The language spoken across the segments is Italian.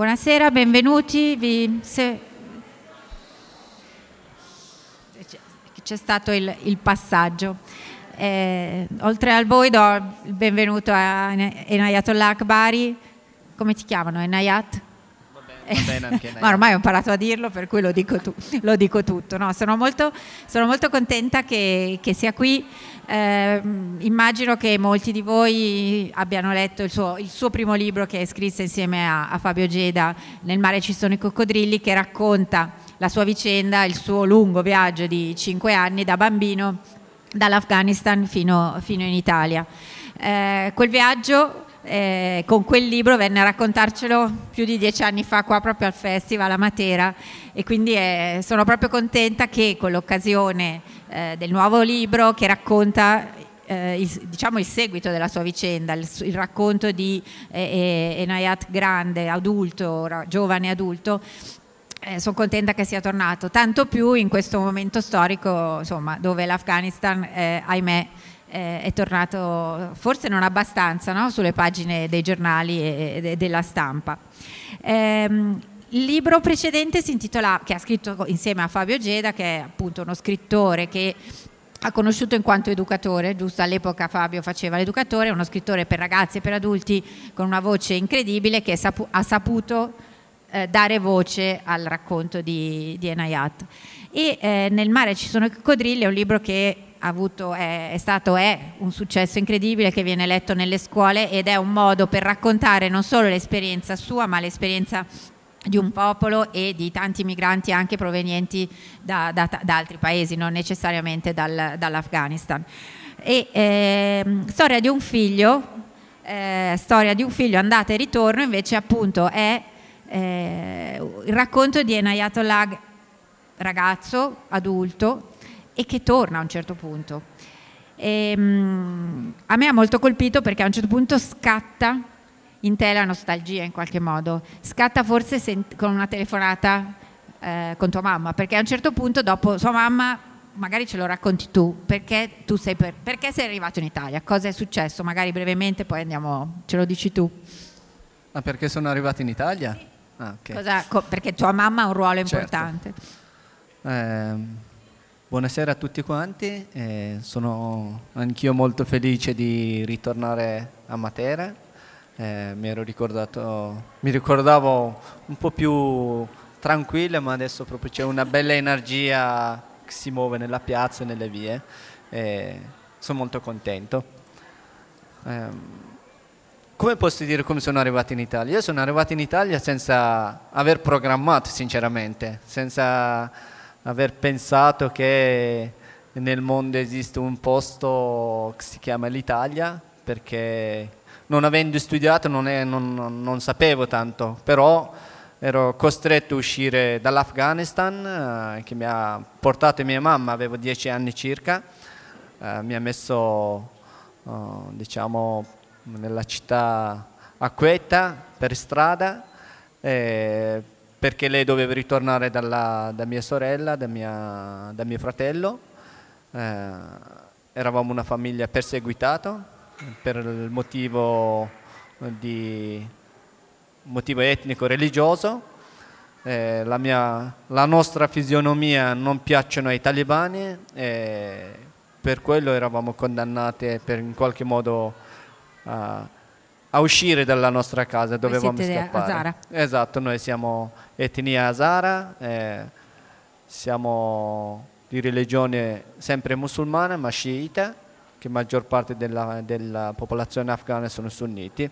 Buonasera, benvenuti. Vi, se... C'è stato il, il passaggio. Eh, oltre a voi do il benvenuto a Enayatollah Akbari. Come ti chiamano? Enayat? Ma ormai ho imparato a dirlo, per cui lo dico, tu, lo dico tutto. No, sono, molto, sono, molto, contenta che, che sia qui. Eh, immagino che molti di voi abbiano letto il suo, il suo primo libro che scrisse insieme a, a, Fabio Geda, Nel mare ci sono i coccodrilli, che racconta la sua vicenda, il suo lungo viaggio di cinque anni da bambino dall'Afghanistan fino, fino in Italia. Eh, quel viaggio eh, con quel libro venne a raccontarcelo più di dieci anni fa qua proprio al festival a Matera e quindi eh, sono proprio contenta che con l'occasione eh, del nuovo libro che racconta eh, il, diciamo il seguito della sua vicenda, il, il racconto di eh, eh, Enayat grande, adulto, giovane adulto, eh, sono contenta che sia tornato, tanto più in questo momento storico insomma, dove l'Afghanistan, eh, ahimè, eh, è tornato forse non abbastanza no? sulle pagine dei giornali e, e della stampa. Ehm, il libro precedente si intitola, che ha scritto insieme a Fabio Geda, che è appunto uno scrittore che ha conosciuto in quanto educatore, giusto all'epoca Fabio faceva l'educatore, uno scrittore per ragazzi e per adulti con una voce incredibile che sapu- ha saputo eh, dare voce al racconto di, di Enayat. E eh, Nel mare ci sono i coccodrilli è un libro che avuto, è, è, stato è un successo incredibile che viene letto nelle scuole ed è un modo per raccontare non solo l'esperienza sua ma l'esperienza di un popolo e di tanti migranti anche provenienti da, da, da altri paesi, non necessariamente dal, dall'Afghanistan. E, eh, storia di un figlio, eh, storia di un figlio andata e ritorno invece appunto è eh, il racconto di Enayatollah ragazzo, adulto, e che torna a un certo punto. E, um, a me ha molto colpito perché a un certo punto scatta in te la nostalgia in qualche modo, scatta forse sent- con una telefonata eh, con tua mamma, perché a un certo punto dopo sua mamma magari ce lo racconti tu, perché tu sei, per, perché sei arrivato in Italia, cosa è successo, magari brevemente poi andiamo, ce lo dici tu. Ma perché sono arrivato in Italia? Ah, okay. cosa, co- perché tua mamma ha un ruolo certo. importante. Eh, Buonasera a tutti quanti, eh, sono anch'io molto felice di ritornare a Matera, eh, mi, mi, ricordavo un po' più tranquilla ma adesso proprio c'è una bella energia che si muove nella piazza e nelle vie e sono molto contento. Eh, come posso dire come sono arrivato in Italia? Io sono arrivato in Italia senza aver programmato sinceramente, senza aver pensato che nel mondo esiste un posto che si chiama l'Italia, perché non avendo studiato non, è, non, non sapevo tanto, però ero costretto a uscire dall'Afghanistan eh, che mi ha portato mia mamma, avevo dieci anni circa, eh, mi ha messo eh, diciamo nella città a Quetta per strada perché lei doveva ritornare dalla, da mia sorella, da, mia, da mio fratello. Eh, eravamo una famiglia perseguitata per il motivo, di, motivo etnico-religioso. Eh, la, mia, la, nostra fisionomia non piacciono ai talebani e per quello eravamo condannati per in qualche modo a a uscire dalla nostra casa, dovevamo scappare. Azara. Esatto, noi siamo etnia Azara, eh, siamo di religione sempre musulmana ma sciita, che maggior parte della, della popolazione afghana sono sunniti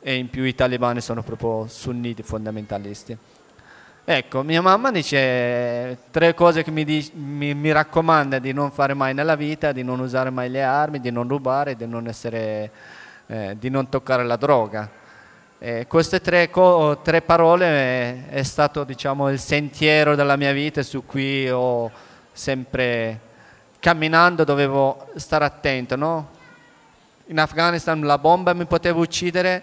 e in più i talebani sono proprio sunniti fondamentalisti. Ecco, mia mamma dice tre cose che mi, dice, mi, mi, raccomanda di non fare mai nella vita, di non usare mai le armi, di non rubare, di non essere eh, di non toccare la droga. Eh, queste tre, tre parole è, è stato diciamo, il sentiero della mia vita su cui ho sempre camminando dovevo stare attento. No? In Afghanistan la bomba mi poteva uccidere,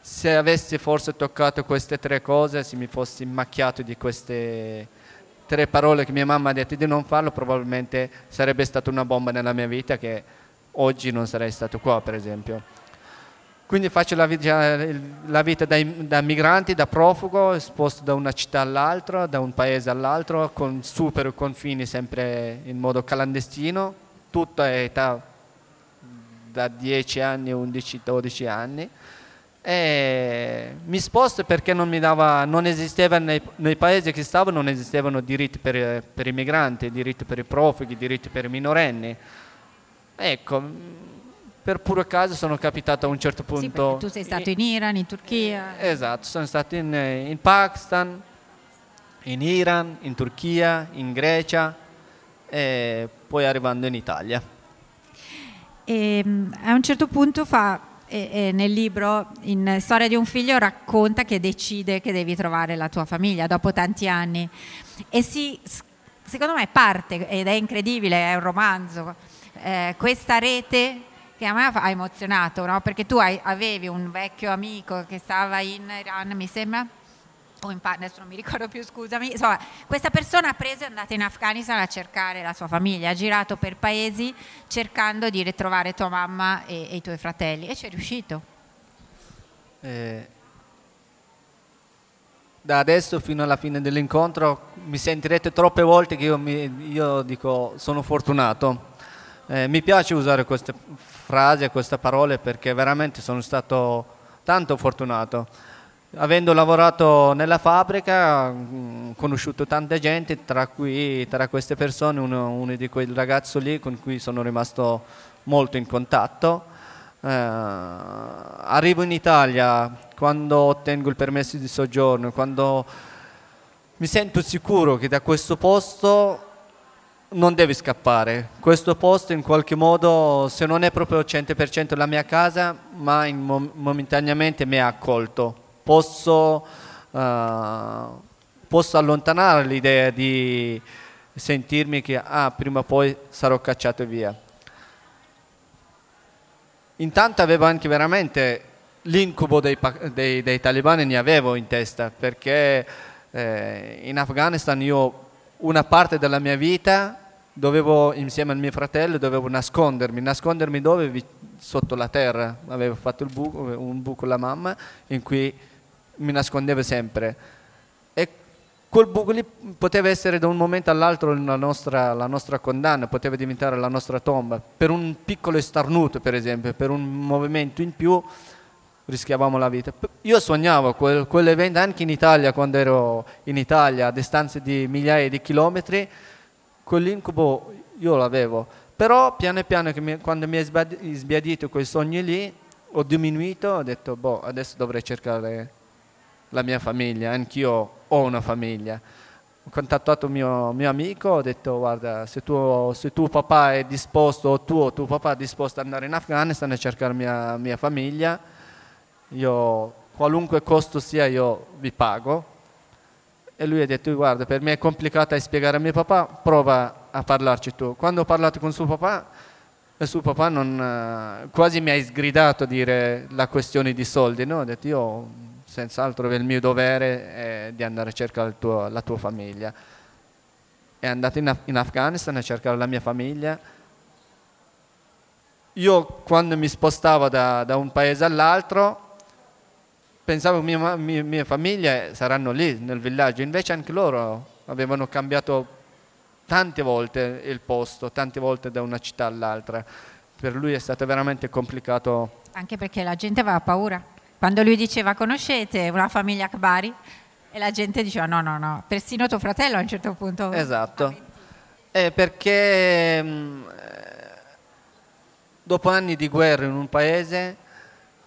se avessi forse toccato queste tre cose, se mi fossi macchiato di queste tre parole che mia mamma ha detto di non farlo, probabilmente sarebbe stata una bomba nella mia vita che oggi non sarei stato qua, per esempio. quindi faccio la vita, la vita da, da, migrante, da profugo, sposto da una città all'altra, da un paese all'altro, con super confini sempre in modo clandestino, tutta età da 10 anni, 11, 12 anni. E mi sposto perché non, mi dava, non esisteva nei, nei, paesi che stavo, non esistevano diritti per, per i migranti, diritti per i profughi, diritti per i minorenni. Ecco, per puro caso sono capitato a un certo punto... Sì, tu sei stato in Iran, in Turchia. Esatto, sono stato in, in Pakistan, in Iran, in Turchia, in Grecia e poi arrivando in Italia. E, ehm, a un certo punto fa, e, e nel libro, in Storia di un figlio, racconta che decide che devi trovare la tua famiglia dopo tanti anni. E si, secondo me parte, ed è incredibile, è un romanzo, eh, questa rete che a me ha emozionato, no? perché tu hai, avevi un vecchio amico che stava in Iran, mi sembra, o in adesso non mi ricordo più, scusami, insomma, questa persona ha preso e è andata in Afghanistan a cercare la sua famiglia, ha girato per paesi cercando di ritrovare tua mamma e, e i tuoi fratelli e ci è riuscito. Eh, da adesso fino alla fine dell'incontro mi sentirete troppe volte che io, mi, io dico sono fortunato. Eh, mi piace usare queste frasi queste parole perché veramente sono stato tanto fortunato. Avendo lavorato nella fabbrica, ho mm, conosciuto tanta gente, tra cui tra queste persone uno, uno di quei ragazzi lì con cui sono rimasto molto in contatto. Eh, arrivo in Italia quando ottengo il permesso di soggiorno, quando mi sento sicuro che da questo posto non devi scappare. Questo posto in qualche modo, se non è proprio al 100% la mia casa, ma mom- momentaneamente mi ha accolto. Posso, uh, posso allontanare l'idea di sentirmi che ah, prima o poi sarò cacciato via. Intanto avevo anche veramente l'incubo dei, dei, dei talibani, ne avevo in testa, perché eh, in Afghanistan io una parte della mia vita dovevo, insieme al mio fratello, dovevo nascondermi. Nascondermi dove? Sotto la terra. Avevo fatto buco, un buco alla mamma in cui mi nascondevo sempre. E quel buco lì poteva essere da un momento all'altro la nostra, la nostra condanna, poteva diventare la nostra tomba. Per un piccolo starnuto, per esempio, per un movimento in più, rischiavamo la vita. Io sognavo quel, quell'evento anche in Italia, quando ero in Italia, a distanze di migliaia di chilometri, quell'incubo io l'avevo. Però piano piano, mi, quando mi è sbiadito quei sogni lì, ho diminuito, ho detto, boh, adesso dovrei cercare la mia famiglia, anch'io ho una famiglia. Ho contattato mio, mio amico, ho detto, guarda, se, tu, se tuo papà è disposto, o tuo, tuo papà è disposto ad andare in Afghanistan e cercare mia, mia famiglia, io qualunque costo sia io vi pago. E lui ha detto, guarda, per me è complicato a spiegare a mio papà, prova a parlarci tu. Quando ho parlato con suo papà, il suo papà non, eh, quasi mi ha sgridato a dire la questione di soldi, no? Ho detto, io senz'altro il mio dovere è di andare a cercare tuo, la tua famiglia. È andato in, Af- in Afghanistan a cercare la mia famiglia. Io quando mi spostavo da, da un paese all'altro, pensavo che mia, mia, mia, famiglia saranno lì nel villaggio, invece anche loro avevano cambiato tante volte il posto, tante volte da una città all'altra. Per lui è stato veramente complicato. Anche perché la gente aveva paura. Quando lui diceva conoscete una famiglia Akbari e la gente diceva no, no, no, persino tuo fratello a un certo punto. Esatto. Eh, perché mh, mm, dopo anni di guerra in un paese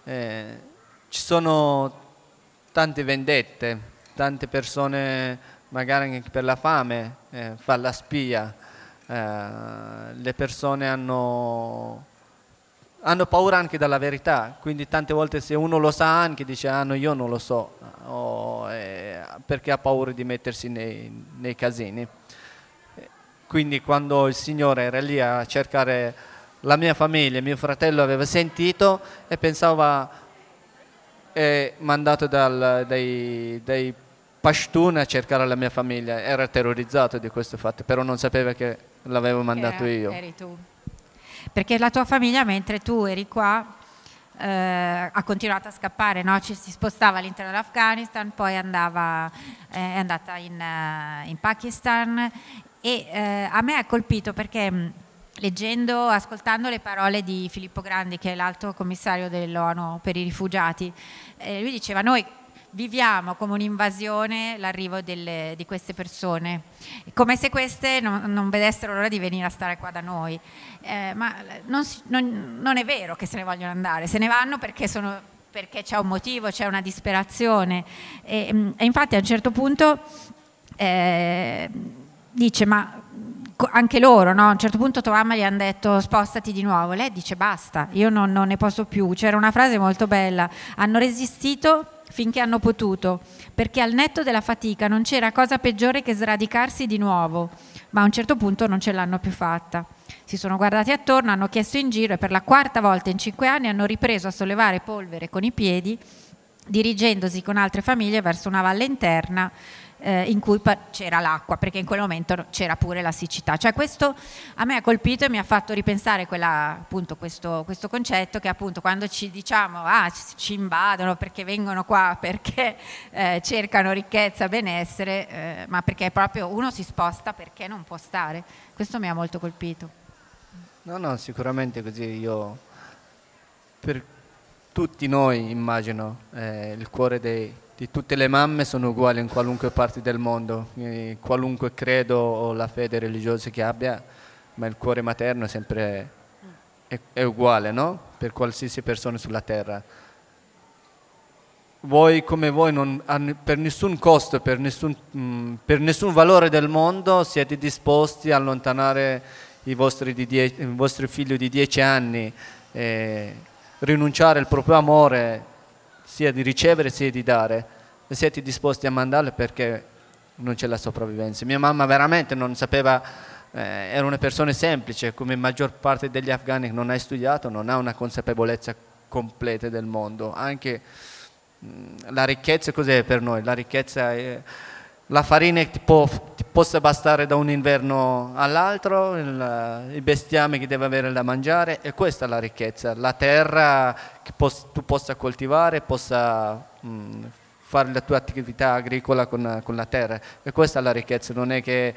eh, ci sono tante vendette, tante persone magari anche per la fame, eh, fa la spia, eh, le persone hanno, hanno, paura anche della verità, quindi tante volte se uno lo sa anche dice ah no io non lo so, o, eh, perché ha paura di mettersi nei, nei casini. Quindi quando il Signore era lì a cercare la mia famiglia, mio fratello aveva sentito e pensava è mandato dal, dai, dai Pashtun a cercare la mia famiglia, era terrorizzato di questo fatto, però non sapeva che l'avevo mandato Era, io. Eri tu. Perché la tua famiglia, mentre tu eri qua, eh, ha continuato a scappare, no? Ci si spostava all'interno dell'Afghanistan, poi andava, eh, è andata in, uh, in Pakistan e eh, a me ha colpito perché leggendo, ascoltando le parole di Filippo Grandi, che è l'alto commissario dell'ONU per i rifugiati, eh, lui diceva noi viviamo come un'invasione l'arrivo delle, di queste persone, come se queste non, non, vedessero l'ora di venire a stare qua da noi. Eh, ma non, non, non, è vero che se ne vogliono andare, se ne vanno perché, sono, perché c'è un motivo, c'è una disperazione. E, e, infatti a un certo punto eh, dice ma anche loro, no? a un certo punto tua mamma gli hanno detto spostati di nuovo, lei dice basta, io non, non ne posso più, c'era una frase molto bella, hanno resistito finché hanno potuto, perché al netto della fatica non c'era cosa peggiore che sradicarsi di nuovo, ma a un certo punto non ce l'hanno più fatta. Si sono guardati attorno, hanno chiesto in giro e per la quarta volta in cinque anni hanno ripreso a sollevare polvere con i piedi, dirigendosi con altre famiglie verso una valle interna eh, in cui c'era l'acqua, perché in quel momento c'era pure la siccità. Cioè questo a me ha colpito e mi ha fatto ripensare quella, appunto, questo, questo, concetto che appunto quando ci diciamo ah, ci invadono perché vengono qua, perché eh, cercano ricchezza, benessere, eh, ma perché proprio uno si sposta perché non può stare. Questo mi ha molto colpito. No, no, sicuramente così io per tutti noi immagino eh, il cuore dei, di tutte le mamme sono uguali in qualunque parte del mondo, qualunque credo o la fede religiosa che abbia, ma il cuore materno è sempre è, è uguale, no? Per qualsiasi persona sulla terra. Voi come voi, non, per nessun costo, per nessun, per nessun, valore del mondo siete disposti a allontanare i vostri, die, i vostri figli di dieci anni, eh, rinunciare al proprio amore sia di ricevere sia di dare, e siete disposti a mandarle perché non c'è la sopravvivenza. Mia mamma veramente non sapeva, eh, era una persona semplice, come maggior parte degli afghani non ha studiato, non ha una consapevolezza completa del mondo. Anche mh, mm, la ricchezza cos'è per noi? La ricchezza è la farina ti, può, ti possa bastare da un inverno all'altro, il, il, bestiame che deve avere da mangiare e questa è la ricchezza, la terra che pos, tu possa coltivare, possa mh, fare la tua attività agricola con, con, la terra e questa è la ricchezza, non è che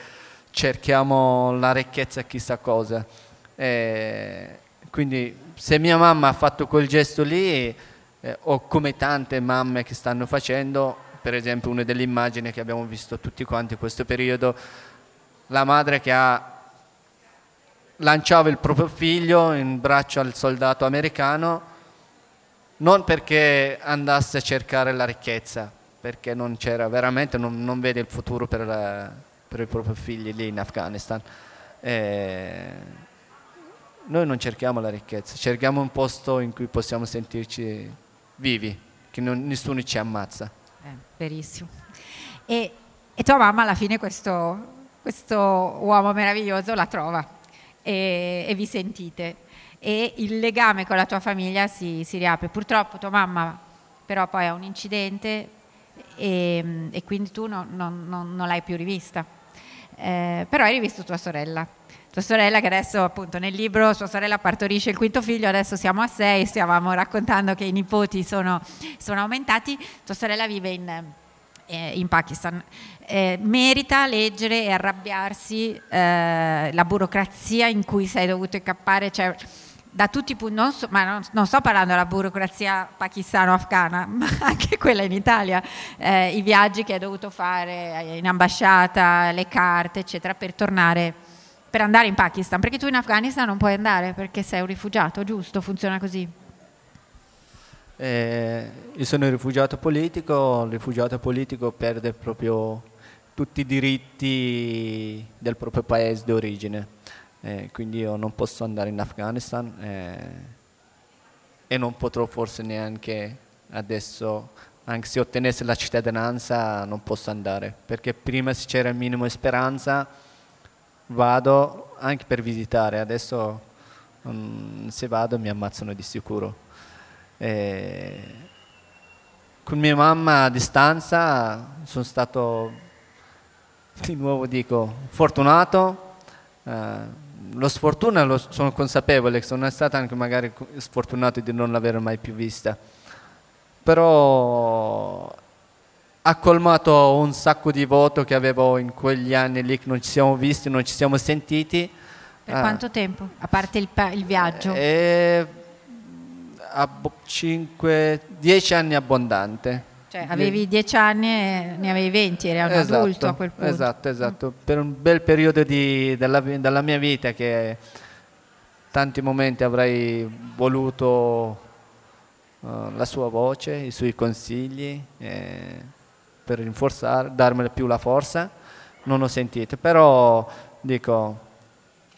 cerchiamo la ricchezza chissà cosa. E quindi se mia mamma ha fatto quel gesto lì, eh, o come tante mamme che stanno facendo, per esempio una delle immagini che abbiamo visto tutti quanti in questo periodo, la madre che ha lanciava il proprio figlio in braccio al soldato americano non perché andasse a cercare la ricchezza, perché non c'era veramente, non, non vede il futuro per, la, per, i propri figli lì in Afghanistan. E noi non cerchiamo la ricchezza, cerchiamo un posto in cui possiamo sentirci vivi, che non, nessuno ci ammazza. Eh, verissimo. E, e, tua mamma alla fine questo, questo uomo meraviglioso la trova e, e, vi sentite e il legame con la tua famiglia si, si riapre. Purtroppo tua mamma però poi ha un incidente e, e quindi tu non, non, non, non l'hai più rivista. Eh, però hai rivisto tua sorella tua sorella che adesso appunto nel libro sua sorella partorisce il quinto figlio, adesso siamo a sei, stavamo raccontando che i nipoti sono, sono aumentati, tua sorella vive in, eh, in Pakistan. Eh, merita leggere e arrabbiarsi eh, la burocrazia in cui sei dovuto incappare, cioè, da tutti i punti, non, so, ma non, non, sto parlando della burocrazia pakistano-afghana, ma anche quella in Italia, eh, i viaggi che hai dovuto fare in ambasciata, le carte, eccetera, per tornare per andare in Pakistan, perché tu in Afghanistan non puoi andare perché sei un rifugiato, giusto? Funziona così? Eh, io sono un rifugiato politico, il rifugiato politico perde proprio tutti i diritti del proprio paese di origine, eh, quindi io non posso andare in Afghanistan eh, e non potrò forse neanche adesso, anche se ottenesse la cittadinanza non posso andare, perché prima se c'era il minimo speranza vado anche per visitare, adesso um, se vado mi ammazzano di sicuro. E con mia mamma a distanza sono stato, di nuovo dico, fortunato, uh, lo sfortuna lo sono consapevole, sono stato anche magari sfortunato di non l'aver mai più vista, però ha colmato un sacco di voto che avevo in quegli anni lì che non ci siamo visti, non ci siamo sentiti. Per ah. quanto tempo? A parte il, il viaggio? Eh, 5, 10 anni abbondante. Cioè avevi 10 anni e ne avevi 20, eri un esatto, adulto a quel punto. Esatto, esatto. Mm. Per un bel periodo di, della, della, mia vita che tanti momenti avrei voluto la sua voce, i suoi consigli. Eh, per rinforzare, darmi più la forza, non ho sentito, però dico,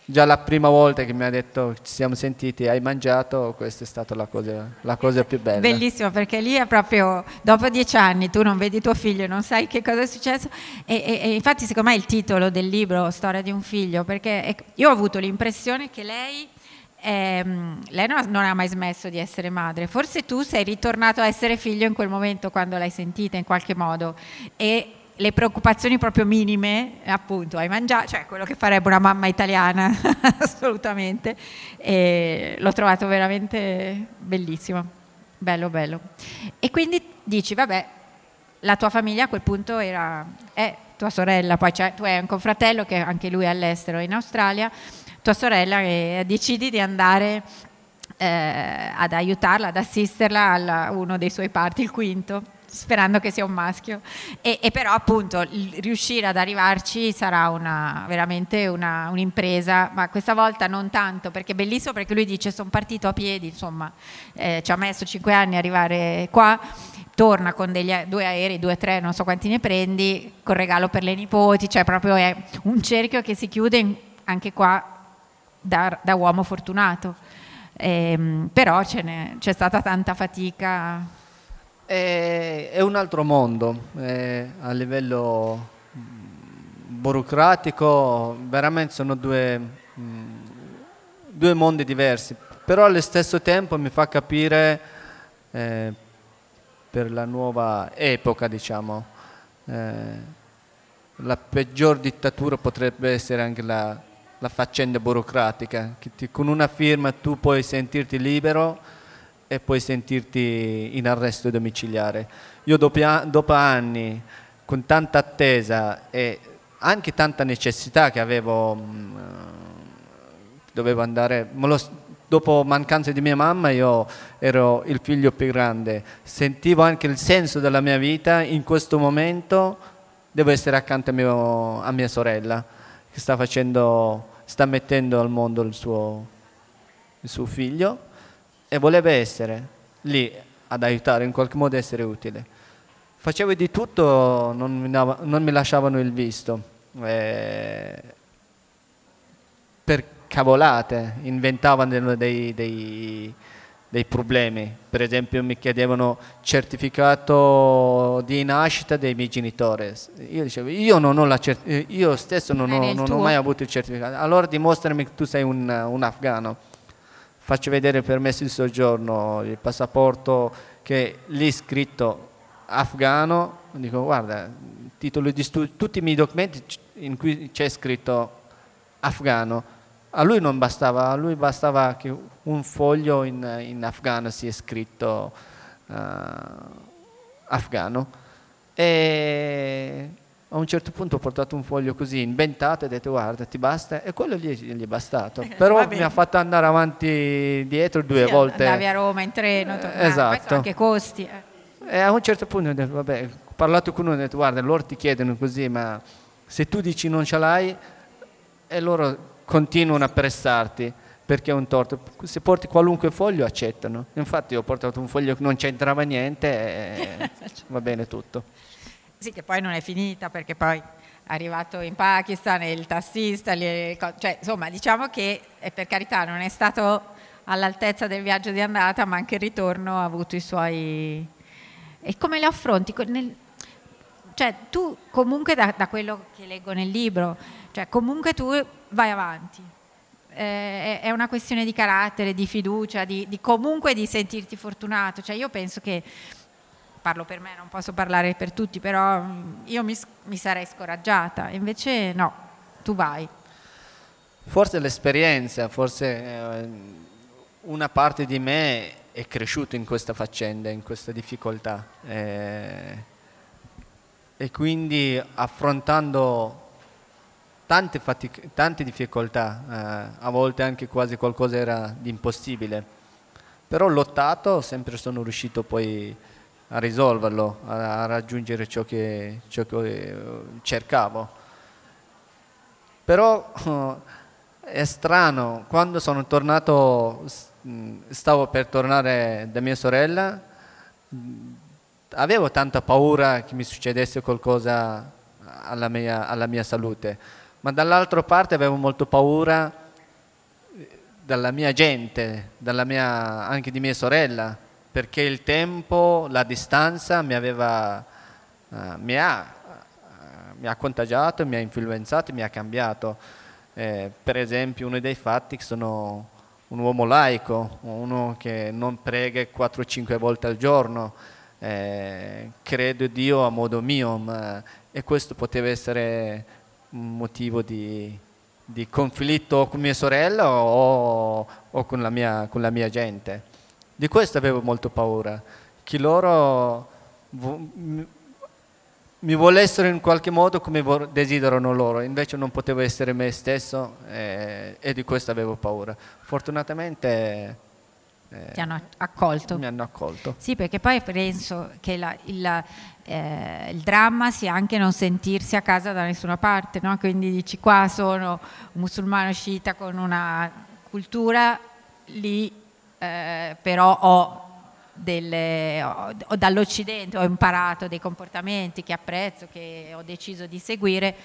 già la prima volta che mi ha detto ci siamo sentiti, hai mangiato, questa è stata la cosa, la cosa, più bella. Bellissimo, perché lì è proprio, dopo dieci anni tu non vedi tuo figlio, non sai che cosa è successo e, e, e infatti secondo me il titolo del libro, Storia di un figlio, perché io ho avuto l'impressione che lei ehm, lei non, non, ha mai smesso di essere madre, forse tu sei ritornato a essere figlio in quel momento quando l'hai sentita in qualche modo. E le preoccupazioni proprio minime, appunto, hai mangiato, cioè quello che farebbe una mamma italiana, assolutamente, e l'ho trovato veramente bellissimo, bello bello. E quindi dici, vabbè, la tua famiglia a quel punto era, è tua sorella, poi tu hai un confratello che anche lui è all'estero in Australia, tua sorella e decidi di andare eh, ad aiutarla, ad assisterla a uno dei suoi parti, il quinto, sperando che sia un maschio. E, e però appunto riuscire ad arrivarci sarà una, veramente una, un'impresa, ma questa volta non tanto, perché è bellissimo perché lui dice sono partito a piedi, insomma, eh, ci ha messo cinque anni ad arrivare qua torna con degli, due aerei, due, tre, non so quanti ne prendi, con regalo per le nipoti, cioè proprio è un cerchio che si chiude anche qua da, da uomo fortunato. Eh, però c'è stata tanta fatica. È, è un altro mondo, a livello burocratico veramente sono due, due, mondi diversi, però allo stesso tempo mi fa capire eh, per la nuova epoca, diciamo, eh, la peggior dittatura potrebbe essere anche la, la faccenda burocratica, che ti, con una firma tu puoi sentirti libero e puoi sentirti in arresto domiciliare. Io dopo, dopo anni, con tanta attesa e anche tanta necessità che avevo, mh, mm, dovevo andare, lo, dopo mancanza di mia mamma io ero il figlio più grande, sentivo anche il senso della mia vita, in questo momento devo essere accanto a, mio, a mia sorella che sta, facendo, sta mettendo al mondo il suo, il suo figlio e voleva essere lì ad aiutare, in qualche modo essere utile. Facevo di tutto, non mi, non mi lasciavano il visto. Eh, per cavolate, inventavano dei, dei, dei problemi. Per esempio mi chiedevano certificato di nascita dei miei genitori. Io dicevo, io, non ho la eh, io stesso non, ho, non ho, mai avuto il certificato. Allora dimostrami che tu sei un, un afgano. Faccio vedere il permesso di soggiorno, il passaporto che lì scritto afgano. Dico, guarda, titolo di studio, tutti i miei documenti in cui c'è scritto afgano a lui non bastava, a lui bastava che un foglio in, in afgano sia scritto uh, afgano e a un certo punto ho portato un foglio così inventato e ho detto guarda ti basta. E quello gli, gli è bastato. Però mi ha fatto andare avanti dietro due sì, volte. andavi a Roma in treno tornavi, esatto. anche costi eh. e a un certo punto ho detto vabbè ho parlato con uno e ho detto guarda loro ti chiedono così ma se tu dici non ce l'hai e loro continuano a pressarti perché è un torto. Se porti qualunque foglio accettano. Infatti ho portato un foglio che non c'entrava niente e va bene tutto. Sì, che poi non è finita perché poi è arrivato in Pakistan il tassista, cioè insomma diciamo che per carità non è stato all'altezza del viaggio di andata ma anche il ritorno ha avuto i suoi... E come le affronti? Nel... Cioè tu comunque da, da quello che leggo nel libro, cioè comunque tu vai avanti. Eh, è una questione di carattere, di fiducia, di, di, comunque di sentirti fortunato. Cioè io penso che, parlo per me, non posso parlare per tutti, però mm, io mi, mi sarei scoraggiata, invece no, tu vai. forse l'esperienza, forse eh, una parte di me è cresciuta in questa faccenda, in questa difficoltà. Eh, e quindi affrontando tante, fatic- tante difficoltà, eh, a volte anche quasi qualcosa era di impossibile, però ho lottato, sempre sono riuscito poi a risolverlo, a, a raggiungere ciò che, ciò che eh, cercavo. Però è strano, quando sono tornato, stavo per tornare da mia sorella, avevo tanta paura che mi succedesse qualcosa alla mia, alla mia salute, ma dall'altra parte avevo molto paura dalla mia gente, dalla mia, anche di mia sorella, perché il tempo, la distanza mi, aveva, uh, mi, ha, uh, mi ha contagiato, mi ha influenzato, mi ha cambiato. Eh, per esempio uno dei fatti sono un uomo laico, uno che non prega 4-5 volte al giorno, eh, credo Dio a modo mio, ma, e questo poteva essere motivo di, di conflitto con mia sorella o, o con, la mia, con, la mia, gente. Di questo avevo molto paura, che loro mi volessero in qualche modo come desiderano loro, invece non potevo essere me stesso eh, e di questo avevo paura. Fortunatamente eh, ti hanno accolto. Mi hanno accolto. Sì, perché poi penso che la, il, eh, il, dramma sia anche non sentirsi a casa da nessuna parte, no? quindi dici qua sono un musulmano sciita con una cultura, lì eh, però ho, delle, ho, ho dall'Occidente ho imparato dei comportamenti che apprezzo, che ho deciso di seguire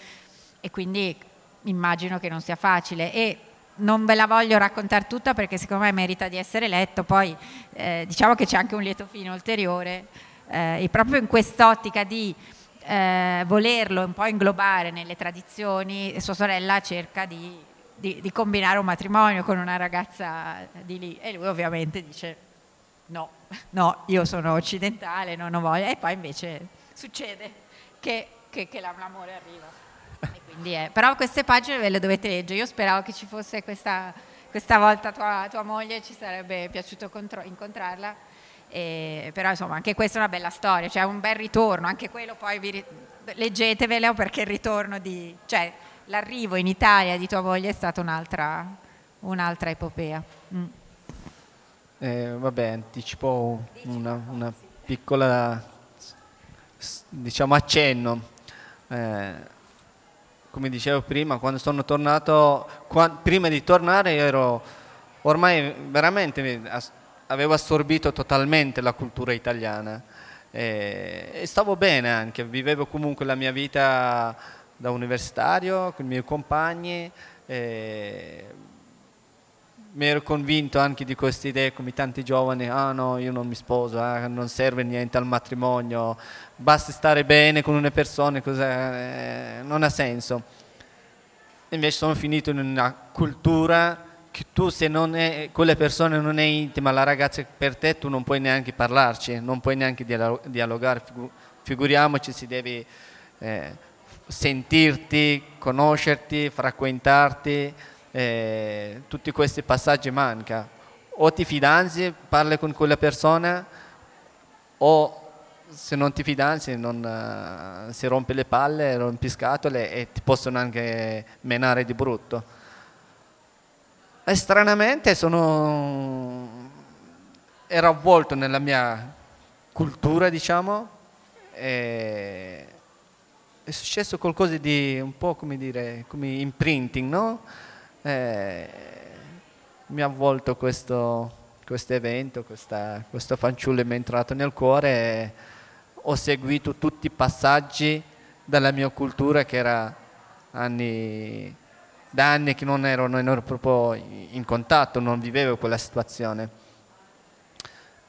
e quindi immagino che non sia facile. E non ve la voglio raccontare tutta perché secondo me merita di essere letto, poi eh, diciamo che c'è anche un lieto fine ulteriore eh, e proprio in quest'ottica di eh, volerlo un po' inglobare nelle tradizioni, sua sorella cerca di, di, di, combinare un matrimonio con una ragazza di lì. E lui ovviamente dice no, no, io sono occidentale, non ho voglia e poi invece succede che, che, che l'amore arriva. È, però queste pagine ve le dovete leggere. Io speravo che ci fosse questa, questa volta tua, tua, moglie, ci sarebbe piaciuto contro, incontrarla. E, però insomma anche questa è una bella storia, cioè un bel ritorno, anche quello poi vi, leggetevelo perché il ritorno di, cioè l'arrivo in Italia di tua moglie è stata un'altra, un'altra epopea. Mm. Eh, vabbè, anticipo una, una piccola diciamo accenno. Eh, come dicevo prima, quando sono tornato, quando, prima di tornare ero ormai veramente, avevo assorbito totalmente la cultura italiana e, e stavo bene anche, vivevo comunque la mia vita da universitario con i miei compagni. E, mi ero convinto anche di queste idee come tanti giovani, ah no, io non mi sposo, ah, non serve niente al matrimonio, basta stare bene con una persona, eh, non ha senso. Invece sono finito in una cultura che tu se non è, quelle persone non è intima, la ragazza per te tu non puoi neanche parlarci, non puoi neanche dialogare, figuriamoci si devi eh, sentirti, conoscerti, frequentarti eh, tutti questi passaggi manca. O ti fidanzi, parli con quella persona, o se non ti fidanzi non, uh, si rompe le palle, rompi scatole e ti possono anche menare di brutto. E stranamente sono, ero avvolto nella mia cultura, diciamo, e è successo qualcosa di un po' come dire, come imprinting, no? Eh, mi ha avvolto questo, questo evento, questa, questo fanciullo mi è entrato nel cuore e ho seguito tutti i passaggi della mia cultura che era anni, da anni che non ero, non ero proprio in contatto, non vivevo quella situazione.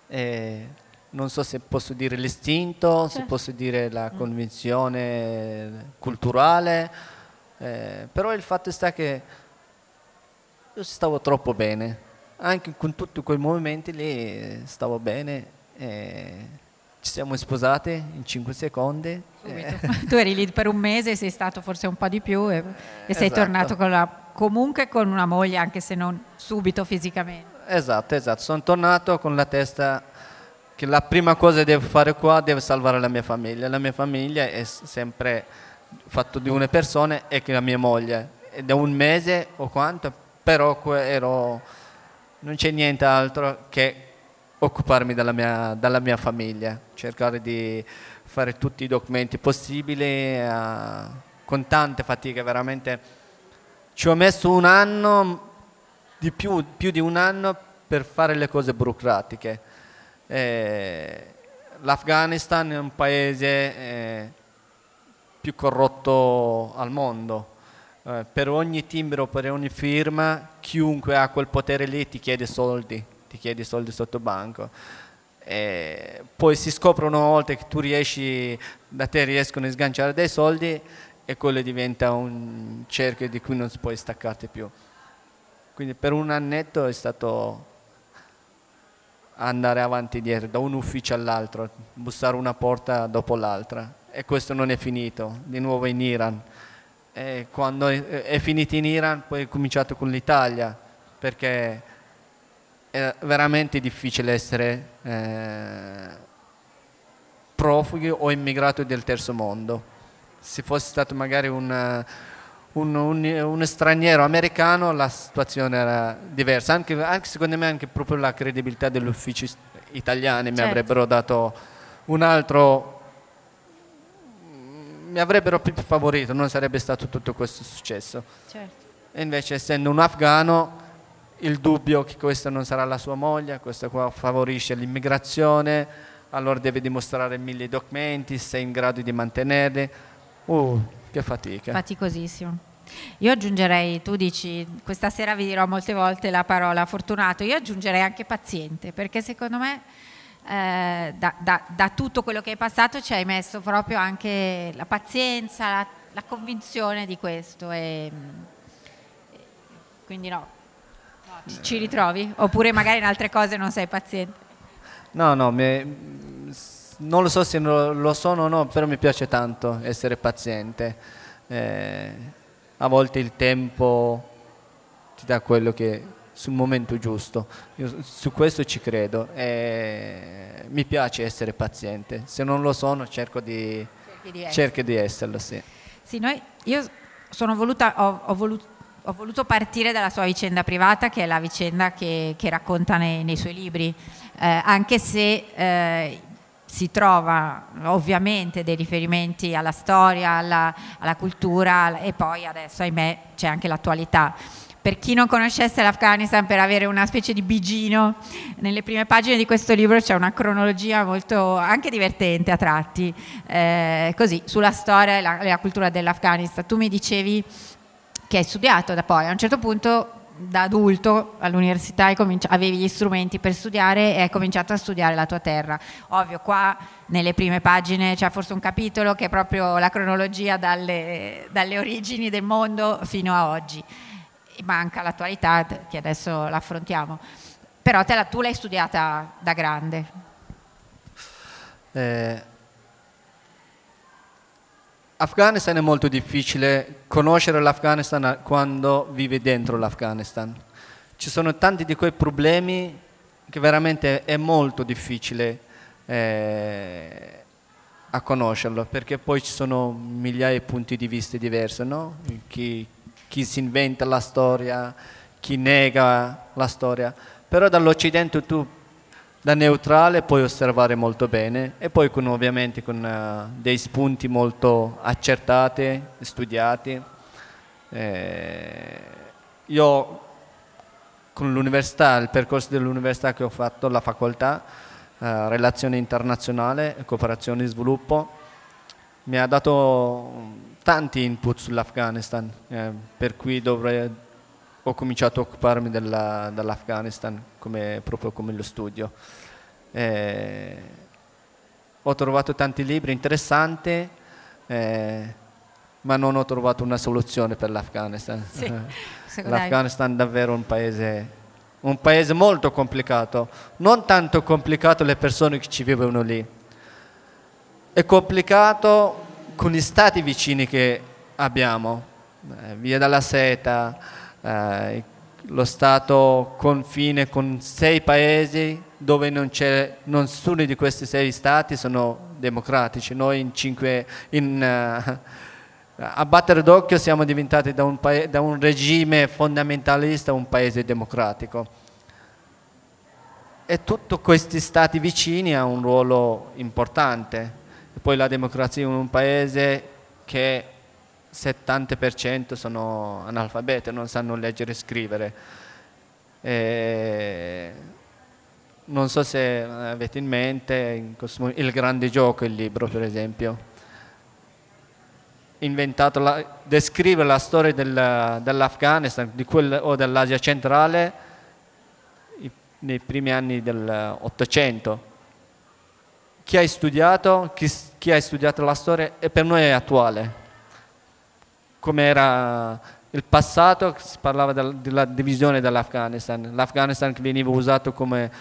E non so se posso dire l'istinto, se posso dire la mm. convinzione culturale, eh, però il fatto sta che io stavo troppo bene, anche con tutti quei movimenti lì stavo bene. ci siamo sposati in 5 secondi. tu eri lì per un mese, sei stato forse un po' di più e, e sei esatto. tornato con la comunque con una moglie, anche se non subito fisicamente. Esatto, esatto. Sono tornato con la testa che la prima cosa che devo fare qua deve salvare la mia famiglia. La mia famiglia è sempre fatto di una persona e che la mia moglie. Ed è un mese o quanto, però ero, non c'è niente altro che occuparmi della mia, della mia famiglia, cercare di fare tutti i documenti possibili eh, con tante fatiche, veramente ci ho messo un anno, di più, più di un anno per fare le cose burocratiche. Eh, L'Afghanistan è un paese eh, più corrotto al mondo. Eh, per ogni timbro, per ogni firma, chiunque ha quel potere lì ti chiede soldi ti chiedi soldi sotto banco. E poi si scopre una volta che tu riesci, da te riescono a sganciare dei soldi e quello diventa un cerchio di cui non si può staccarti più. Quindi per un annetto è stato andare avanti e dietro, da un ufficio all'altro, bussare una porta dopo l'altra. E questo non è finito, di nuovo in Iran. E quando è finito in Iran poi è cominciato con l'Italia, perché è veramente difficile essere eh, profughi o immigrati del terzo mondo. Se fosse stato magari un, un, un, un straniero americano la situazione era diversa, anche, anche, secondo me anche proprio la credibilità degli uffici italiani certo. mi avrebbero dato un altro mi avrebbero più favorito, non sarebbe stato tutto questo successo. Certo. E invece essendo un afgano il dubbio che questa non sarà la sua moglie, questa qua favorisce l'immigrazione, allora deve dimostrare mille documenti, sei in grado di mantenerli. Uh, che fatica. Faticosissimo. Io aggiungerei, tu dici, questa sera vi dirò molte volte la parola fortunato, io aggiungerei anche paziente, perché secondo me eh, da, da, da, tutto quello che hai passato ci hai messo proprio anche la pazienza, la, la convinzione di questo. E, quindi no, ci ritrovi? Oppure magari in altre cose non sei paziente? No, no, mi, non lo so se lo sono o no, però mi piace tanto essere paziente. Eh, a volte il tempo ti dà quello che sul momento giusto. Io su questo ci credo e mi piace essere paziente. Se non lo sono cerco di, cerco di esserlo. Sì. Sì, noi, io sono voluta, ho, ho voluto ho voluto partire dalla sua vicenda privata, che è la vicenda che, che racconta nei, nei, suoi libri, eh, anche se eh, si trova ovviamente dei riferimenti alla storia, alla, alla cultura e poi adesso, ahimè, c'è anche l'attualità. Per chi non conoscesse l'Afghanistan, per avere una specie di bigino, nelle prime pagine di questo libro c'è una cronologia molto anche divertente a tratti, eh, così, sulla storia e la, la cultura dell'Afghanistan. Tu mi dicevi che hai studiato da poi. A un certo punto da adulto all'università avevi gli strumenti per studiare e hai cominciato a studiare la tua terra. Ovvio, qua nelle prime pagine c'è forse un capitolo che è proprio la cronologia dalle, dalle origini del mondo fino a oggi. Manca l'attualità che adesso l'affrontiamo. Però te la, tu l'hai studiata da grande. Eh, Afghanistan è molto difficile conoscere l'Afghanistan quando vivi dentro l'Afghanistan. Ci sono tanti di quei problemi che veramente è molto difficile eh, a conoscerlo, perché poi ci sono migliaia di punti di vista diversi, no? chi, chi si inventa la storia, chi nega la storia, però dall'Occidente tu da neutrale puoi osservare molto bene e poi con, ovviamente con uh, dei spunti molto accertati, studiati. Eh, io con l'università, il percorso dell'università che ho fatto, la facoltà, uh, relazione internazionale cooperazione e sviluppo, mi ha dato tanti input sull'Afghanistan, eh, per cui dovrei, ho cominciato a occuparmi della, dell'Afghanistan come, proprio come lo studio. Eh, ho trovato tanti libri interessanti, eh, ma non ho trovato una soluzione per l'Afghanistan. Sì, L'Afghanistan è davvero un paese, un paese molto complicato, non tanto complicato le persone che ci vivono lì, è complicato con gli stati vicini che abbiamo, eh, via dalla seta, eh, lo Stato confine con sei paesi dove non c'è, nessuno di questi sei stati sono democratici. Noi in cinque, in, uh, a battere d'occhio siamo diventati da un, da un regime fondamentalista un paese democratico. E tutti questi stati vicini hanno un ruolo importante. E poi la democrazia in un paese che 70% sono analfabeti, non sanno leggere e scrivere. E non so se avete in mente Il grande gioco, il libro per esempio. Inventato la, descrive la storia del, dell'Afghanistan o dell'Asia centrale nei primi anni dell'Ottocento. Chi ha studiato, chi, chi ha studiato la storia? E per noi è attuale. Come era il passato, si parlava del, della divisione dell'Afghanistan, l'Afghanistan che veniva usato come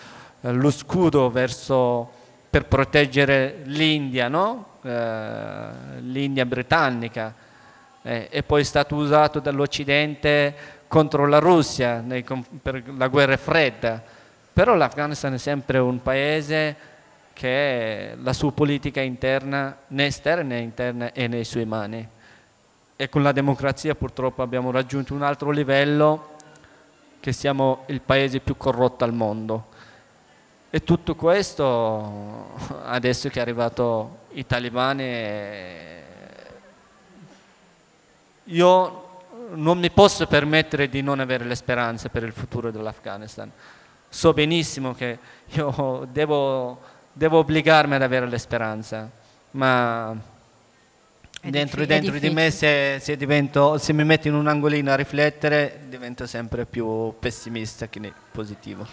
eh, lo scudo verso, per proteggere l'India, no? eh, l'India britannica, eh, e poi è stato usato dall'Occidente contro la Russia nei, per la guerra fredda, però l'Afghanistan è sempre un paese che la sua politica interna, né esterna né interna, è nei suoi mani e con la democrazia purtroppo abbiamo raggiunto un altro livello che siamo il paese più corrotto al mondo. E tutto questo adesso che è arrivato i talibani io non mi posso permettere di non avere le speranze per il futuro dell'Afghanistan. So benissimo che io devo, devo obbligarmi ad avere le speranze, ma dentro, dentro di me se, se, divento, se, mi metto in un angolino a riflettere divento sempre più pessimista che positivo.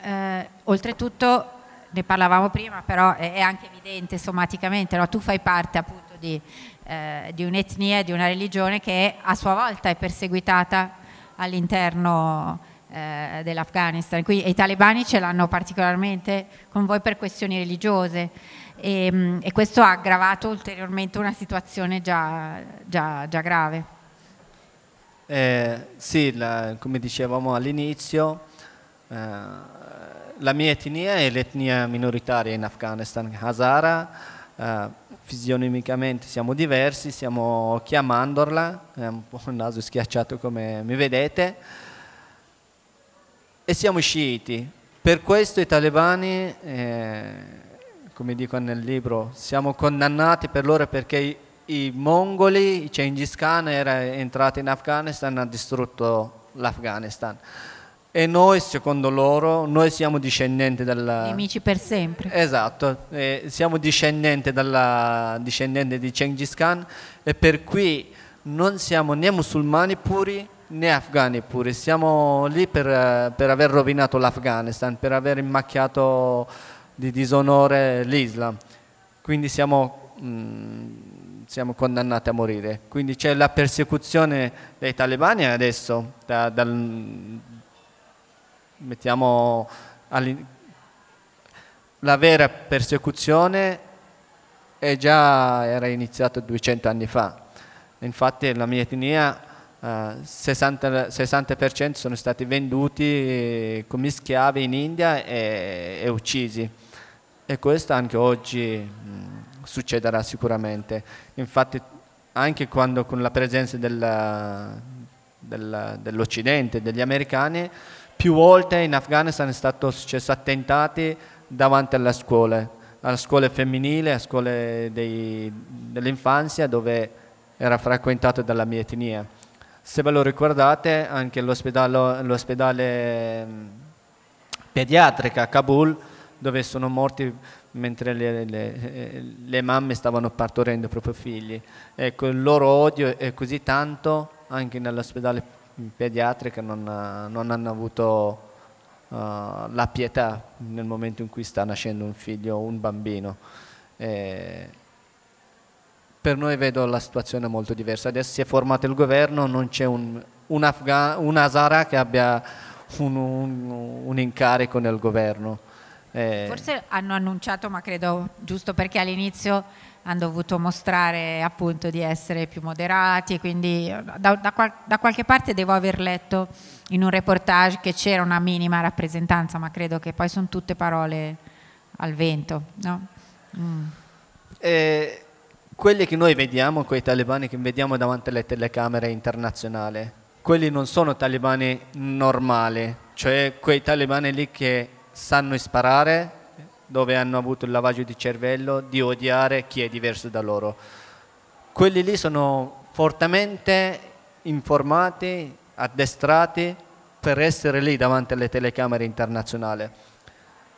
Eh, oltretutto ne parlavamo prima però è, è anche evidente somaticamente no? tu fai parte appunto di, eh, di un'etnia di una religione che a sua volta è perseguitata all'interno eh, dell'Afghanistan Quindi, i talebani ce l'hanno particolarmente con voi per questioni religiose e, ehm, e questo ha aggravato ulteriormente una situazione già, già, già grave. Eh, sì, la, come dicevamo all'inizio, eh, la mia etnia è l'etnia minoritaria in Afghanistan, Hazara, eh, fisionomicamente siamo diversi, stiamo chiamandola, è un po' un naso schiacciato come mi vedete, e siamo sciiti. Per questo i talebani eh, come dico nel libro, siamo condannati per loro perché i, i mongoli, i Genghis Khan era entrato in Afghanistan e ha distrutto l'Afghanistan. E noi, secondo loro, noi siamo discendenti della... Nemici per sempre. Esatto, eh, siamo discendenti, della, discendenti di Genghis Khan e per cui non siamo né musulmani puri né afghani puri, siamo lì per, per aver rovinato l'Afghanistan, per aver immacchiato di disonore l'Islam. Quindi siamo, mh, mm, siamo, condannati a morire. Quindi c'è la persecuzione dei talebani adesso, da, dal, mettiamo la vera persecuzione è già era iniziata 200 anni fa. Infatti la mia etnia Uh, 60%, 60 sono stati venduti come schiavi in India e, e uccisi e questo anche oggi mh, succederà sicuramente. Infatti anche quando con la presenza della, della, dell'Occidente, degli americani, più volte in Afghanistan è stato successo attentati davanti alle scuole, alle scuole femminili, alle scuole dei, dell'infanzia dove era frequentato dalla mia etnia. Se ve lo ricordate, anche l'ospedale, l'ospedale pediatrico a Kabul dove sono morti mentre le, le, le, mamme stavano partorendo i propri figli. Ecco, il loro odio è così tanto, anche nell'ospedale pediatrico non, non hanno avuto uh, la pietà nel momento in cui sta nascendo un figlio o un bambino. E per noi vedo la situazione molto diversa. Adesso si è formato il governo, non c'è un, un, Afga- un Azara che abbia un, un, incarico nel governo eh. Forse hanno annunciato, ma credo giusto perché all'inizio hanno dovuto mostrare appunto di essere più moderati e quindi da, da, da, qualche parte devo aver letto in un reportage che c'era una minima rappresentanza, ma credo che poi sono tutte parole al vento. No? Mm. Eh, quelli che noi vediamo, quei talebani che vediamo davanti alle telecamere internazionali, quelli non sono talebani normali, cioè quei talebani lì che sanno sparare, dove hanno avuto il lavaggio di cervello, di odiare chi è diverso da loro. Quelli lì sono fortemente informati, addestrati per essere lì davanti alle telecamere internazionali.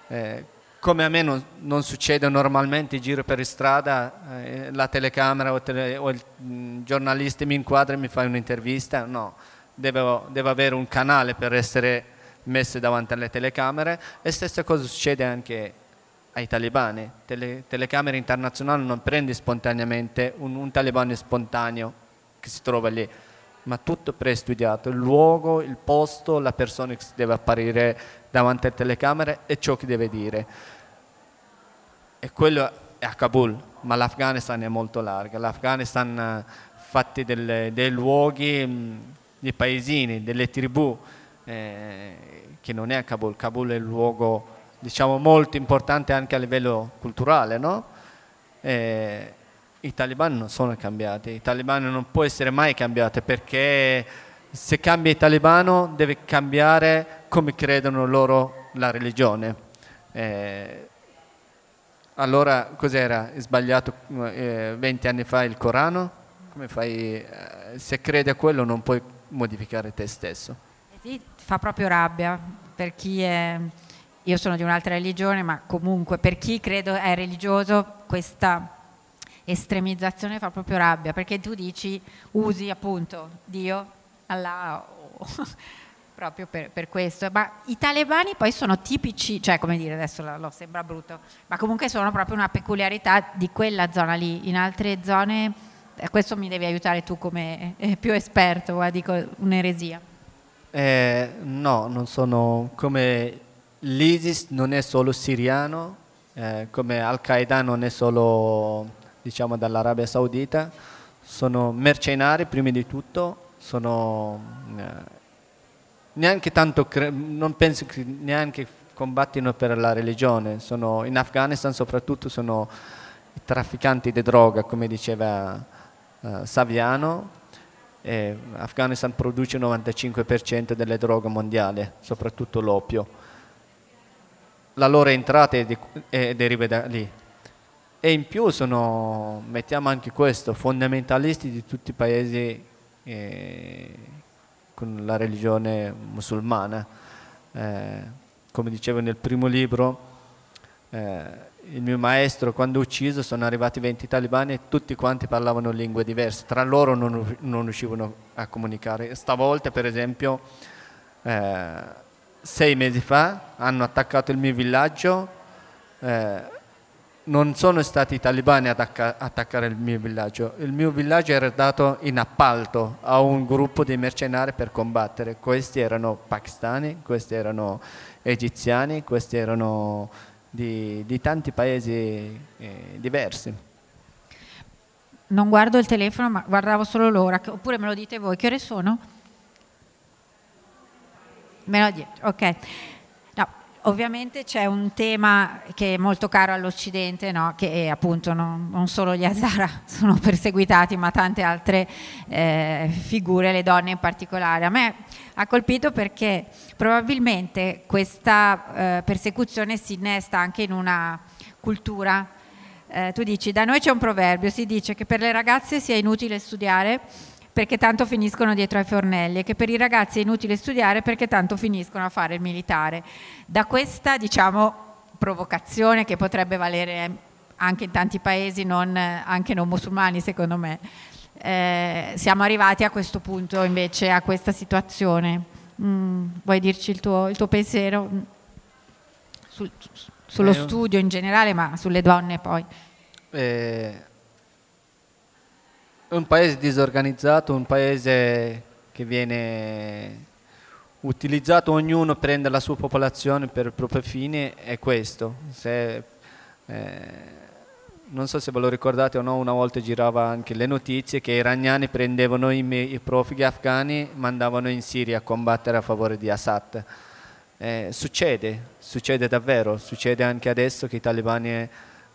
Eh, come a me non, non, succede normalmente, giro per strada, eh, la telecamera o, tele, o il mh, giornalista mi inquadra e mi fa un'intervista, no, devo, devo, avere un canale per essere messo davanti alle telecamere. E stessa cosa succede anche ai talebani, Tele, telecamere internazionali non prendi spontaneamente un, un talebano spontaneo che si trova lì, ma tutto prestudiato, il luogo, il posto, la persona che deve apparire davanti alle telecamere e ciò che deve dire. E quello è a Kabul, ma l'Afghanistan è molto larga. L'Afghanistan ha fatti delle, dei luoghi, mh, dei paesini, delle tribù, eh, che non è a Kabul. Kabul è un luogo diciamo, molto importante anche a livello culturale, no? eh, i talebani non sono cambiati, i talebani non può essere mai cambiati perché se cambia il talebano deve cambiare come credono loro la religione. Eh, allora cos'era sbagliato eh, 20 anni fa il Corano? Come fai? Eh, se credi a quello non puoi modificare te stesso. Sì, fa proprio rabbia per chi è... Io sono di un'altra religione, ma comunque per chi credo è religioso questa estremizzazione fa proprio rabbia, perché tu dici, usi appunto Dio, Allah, oh, proprio per, per, questo. Ma i talebani poi sono tipici, cioè come dire, adesso lo, lo sembra brutto, ma comunque sono proprio una peculiarità di quella zona lì. In altre zone, eh, questo mi devi aiutare tu come eh, più esperto, eh, dico un'eresia. Eh, no, non sono come l'ISIS non è solo siriano, eh, come Al-Qaeda non è solo diciamo, dall'Arabia Saudita, sono mercenari prima di tutto, sono eh, neanche tanto, non penso che neanche combattino per la religione, sono, in Afghanistan soprattutto sono i trafficanti di droga, come diceva uh, Saviano, e Afghanistan produce il 95% delle droghe mondiali, soprattutto l'oppio. La loro entrata è, di, è, deriva da lì. E in più sono, mettiamo anche questo, fondamentalisti di tutti i paesi eh, con la religione musulmana. Eh, come dicevo nel primo libro, eh, il mio maestro quando ucciso sono arrivati 20 talibani e tutti quanti parlavano lingue diverse, tra loro non, non riuscivano a comunicare. Stavolta per esempio, eh, sei mesi fa hanno attaccato il mio villaggio eh, non sono stati i talibani ad attaccare il mio villaggio, il mio villaggio era dato in appalto a un gruppo di mercenari per combattere, questi erano pakistani, questi erano egiziani, questi erano di, di tanti paesi eh, diversi. Non guardo il telefono, ma guardavo solo l'ora, oppure me lo dite voi, che ore sono? Me lo dite, ok. Ovviamente c'è un tema che è molto caro all'Occidente, no? che appunto non, non, solo gli Hazara sono perseguitati, ma tante altre eh, figure, le donne in particolare. A me ha colpito perché probabilmente questa eh, persecuzione si innesta anche in una cultura. Eh, tu dici, da noi c'è un proverbio, si dice che per le ragazze sia inutile studiare perché tanto finiscono dietro ai fornelli e che per i ragazzi è inutile studiare perché tanto finiscono a fare il militare. Da questa, diciamo, provocazione che potrebbe valere anche in tanti paesi, non, anche non musulmani secondo me, eh, siamo arrivati a questo punto invece, a questa situazione. Mm, vuoi dirci il tuo, il tuo pensiero sul, sullo eh, studio in generale, ma sulle donne poi? Eh, un paese disorganizzato, un paese che viene utilizzato, ognuno prende la sua popolazione per i propri fini, è questo. Se, eh, non so se ve lo ricordate o no, una volta girava anche le notizie che i iraniani prendevano i, i profughi afghani, mandavano in Siria a combattere a favore di Assad. Eh, succede, succede davvero, succede anche adesso che i talebani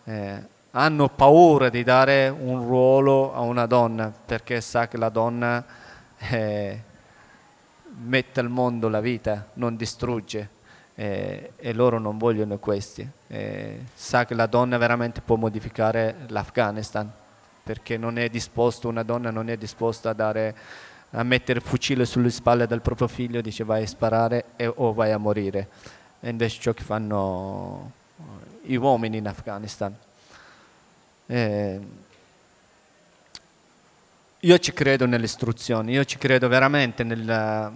eh, hanno paura di dare un ruolo a una donna perché sa che la donna eh, mette al mondo la vita, non distrugge eh, e loro non vogliono questi. Eh, sa che la donna veramente può modificare l'Afghanistan perché non è disposto, una donna non è disposta a, dare, a mettere il fucile sulle spalle del proprio figlio dice vai a sparare e, o vai a morire. E invece ciò che fanno gli uomini in Afghanistan. Eh, io ci credo nelle istruzioni, io ci credo veramente nel,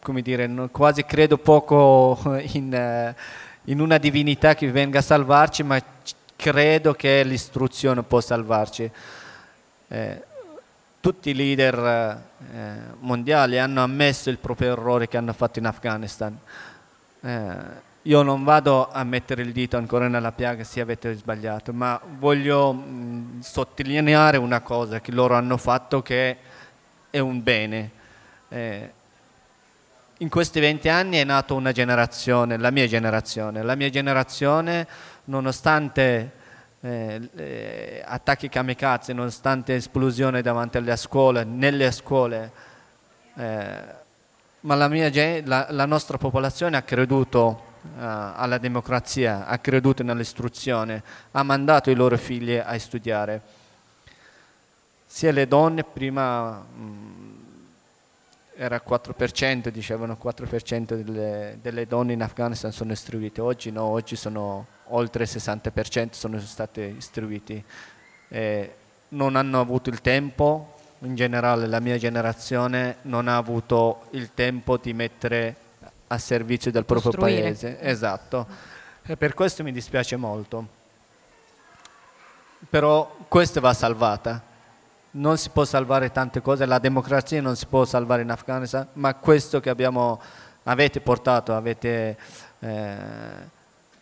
come dire, quasi credo poco in, in, una divinità che venga a salvarci, ma credo che l'istruzione può salvarci. Eh, tutti i leader eh, mondiali hanno ammesso il proprio errore che hanno fatto in Afghanistan. Eh, io non vado a mettere il dito ancora nella piaga se avete sbagliato, ma voglio mh, sottolineare una cosa che loro hanno fatto che è un bene. Eh, in questi 20 anni è nata una generazione, la mia generazione. La mia generazione, nonostante eh, attacchi kamikaze, nonostante esplosione davanti alle scuole, nelle scuole, eh, ma la, mia, la, la, nostra popolazione ha creduto alla democrazia, ha creduto nell'istruzione, ha mandato i loro figli a studiare. Sia le donne prima... Mh, era 4%, dicevano 4% delle, delle, donne in Afghanistan sono istruite, oggi no, oggi sono oltre il 60% sono state istruite. Eh, non hanno avuto il tempo, in generale la mia generazione non ha avuto il tempo di mettere a servizio del proprio Costruire. paese. Esatto, e per questo mi dispiace molto. Però questa va salvata non si può salvare tante cose, la democrazia non si può salvare in Afghanistan, ma questo che abbiamo, avete portato, avete, eh,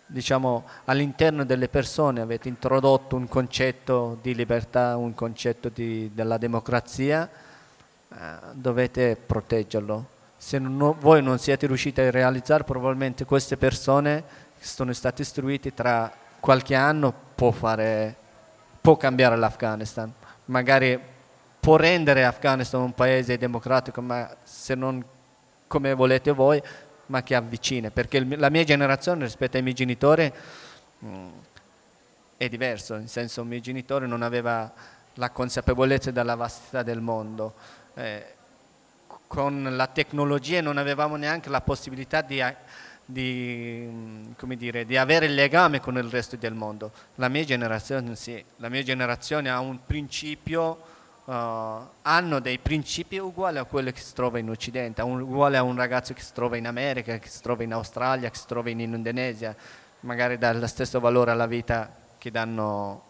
diciamo, all'interno delle persone, avete introdotto un concetto di libertà, un concetto di, della democrazia, eh, dovete proteggerlo. Se non, voi non siete riusciti a realizzare, probabilmente queste persone che sono state istruite tra qualche anno può, fare, può cambiare l'Afghanistan. Magari può rendere Afghanistan un paese democratico, ma se non come volete voi, ma che avvicina, perché la mia generazione rispetto ai miei genitori mh, mm, è diverso, nel senso i miei genitori non aveva la consapevolezza della vastità del mondo. Eh, con la tecnologia non avevamo neanche la possibilità di, di, dire, di, avere il legame con il resto del mondo. La mia generazione sì, la mia generazione ha un principio Uh, hanno dei principi uguali a quelli che si trova in Occidente, uguali a un ragazzo che si trova in America, che si trova in Australia, che si trova in Indonesia, magari dà lo stesso valore alla vita che danno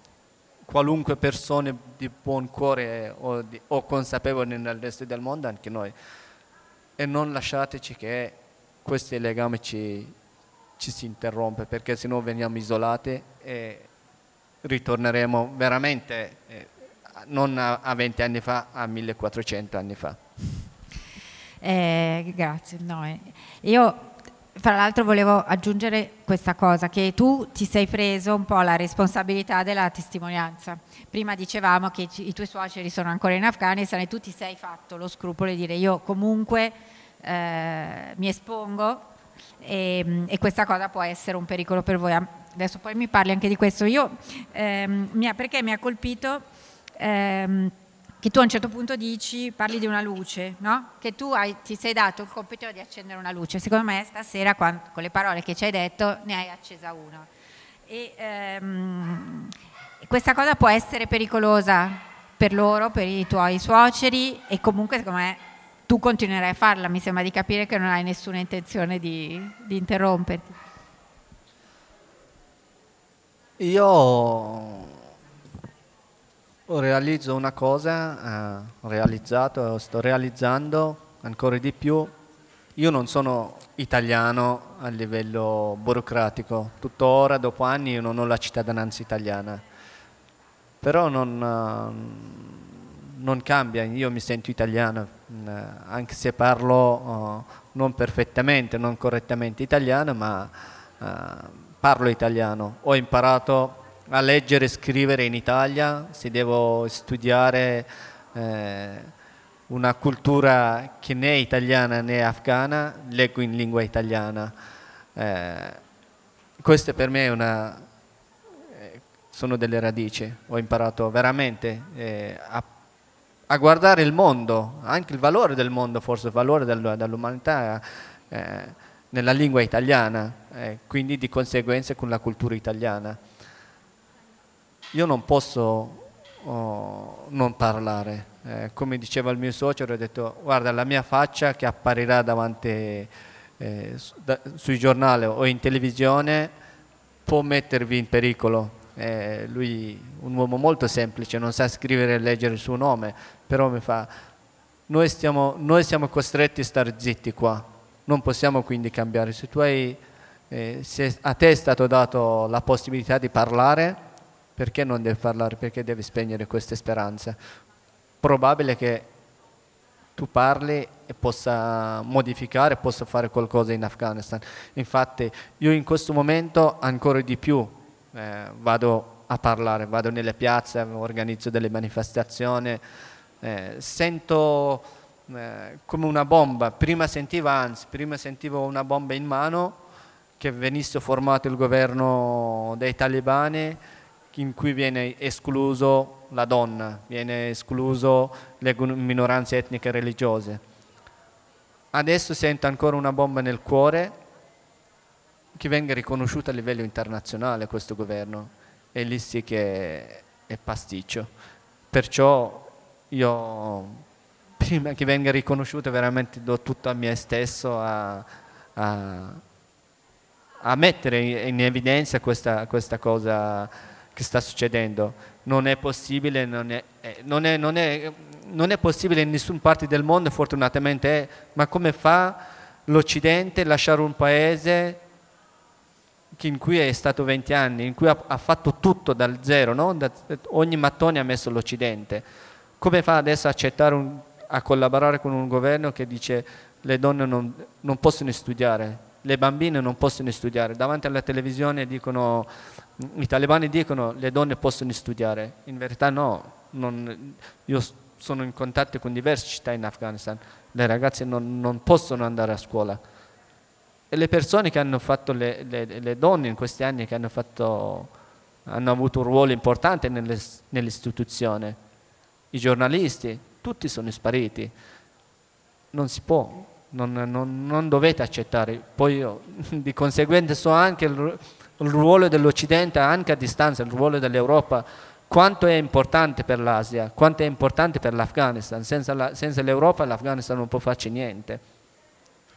qualunque persona di buon cuore o, di, o consapevole nel resto del mondo, anche noi. E non lasciateci che questo legame ci, ci si interrompe perché se no veniamo isolati e ritorneremo veramente eh, non a, a 20 anni fa, a 1400 anni fa. Eh, grazie. No, eh. Io fra l'altro volevo aggiungere questa cosa, che tu ti sei preso un po' la responsabilità della testimonianza. Prima dicevamo che i tuoi suoceri sono ancora in Afghanistan e tu ti sei fatto lo scrupolo di dire io comunque eh, mi espongo e, e, questa cosa può essere un pericolo per voi. Adesso poi mi parli anche di questo. Io, ehm, mi ha, perché mi ha colpito ehm, che tu a un certo punto dici, parli di una luce, no? che tu hai, ti sei dato il compito di accendere una luce. Secondo me stasera con le parole che ci hai detto ne hai accesa una. E, ehm, questa cosa può essere pericolosa per loro, per i tuoi suoceri e comunque secondo me tu continuerai a farla, mi sembra di capire che non hai nessuna intenzione di, di interromperti. Io realizzo una cosa, eh, ho realizzato, sto realizzando ancora di più. Io non sono italiano a livello burocratico, tuttora dopo anni io non ho la cittadinanza italiana, però non, non cambia, io mi sento italiano, anche se parlo non perfettamente, non correttamente italiano, ma parlo italiano. Ho imparato a leggere e scrivere in Italia, se devo studiare eh, una cultura che né è italiana né afghana, leggo in lingua italiana. Eh, queste per me una, eh, sono delle radici, ho imparato veramente eh, a, a, guardare il mondo, anche il valore del mondo, forse il valore del, dell'umanità eh, nella lingua italiana, eh, quindi di conseguenza con la cultura italiana. Io non posso oh, non parlare. Eh, come diceva il mio socio, ho detto guarda la mia faccia che apparirà davanti eh, su, da, sui giornali o in televisione può mettervi in pericolo. Eh, lui un uomo molto semplice, non sa scrivere e leggere il suo nome, però mi fa noi, stiamo, noi siamo costretti a stare zitti qua, non possiamo quindi cambiare. Se, hai, eh, se a te è stato dato la possibilità di parlare, perché non devi parlare? Perché devi spegnere queste speranze? Probabile che tu parli e possa modificare, possa fare qualcosa in Afghanistan. Infatti io in questo momento ancora di più eh, vado a parlare, vado nelle piazze, organizzo delle manifestazioni, eh, sento eh, come una bomba, prima sentivo anzi, prima sentivo una bomba in mano che venisse formato il governo dei talibani in cui viene escluso la donna, viene escluso le minoranze etniche e religiose. Adesso sento ancora una bomba nel cuore che venga riconosciuta a livello internazionale questo governo e lì sì che è pasticcio. Perciò io prima che venga riconosciuta veramente do tutto a me stesso a, a, a mettere in evidenza questa, questa cosa che sta succedendo. Non è possibile, non è, eh, non è, non è, non è possibile in nessuna parte del mondo, fortunatamente ma come fa l'Occidente a lasciare un paese in cui è stato 20 anni, in cui ha, ha fatto tutto dal zero, no? da, ogni mattone ha messo l'Occidente. Come fa adesso un, a collaborare con un governo che dice le donne non, non possono studiare, le bambine non possono studiare, davanti alla televisione dicono i talebani dicono le donne possono studiare, in verità no, non, io sono in contatto con diverse città in Afghanistan, le ragazze non, non possono andare a scuola. E le persone che hanno fatto, le, le, le donne in questi anni che hanno, fatto, hanno avuto un ruolo importante nelle, nell'istituzione, i giornalisti, tutti sono spariti. Non si può, non, non, non dovete accettare. Poi io di conseguenza so anche il, il ruolo dell'Occidente anche a distanza, il ruolo dell'Europa, quanto è importante per l'Asia, quanto è importante per l'Afghanistan. Senza, la, senza l'Europa l'Afghanistan non può farci niente.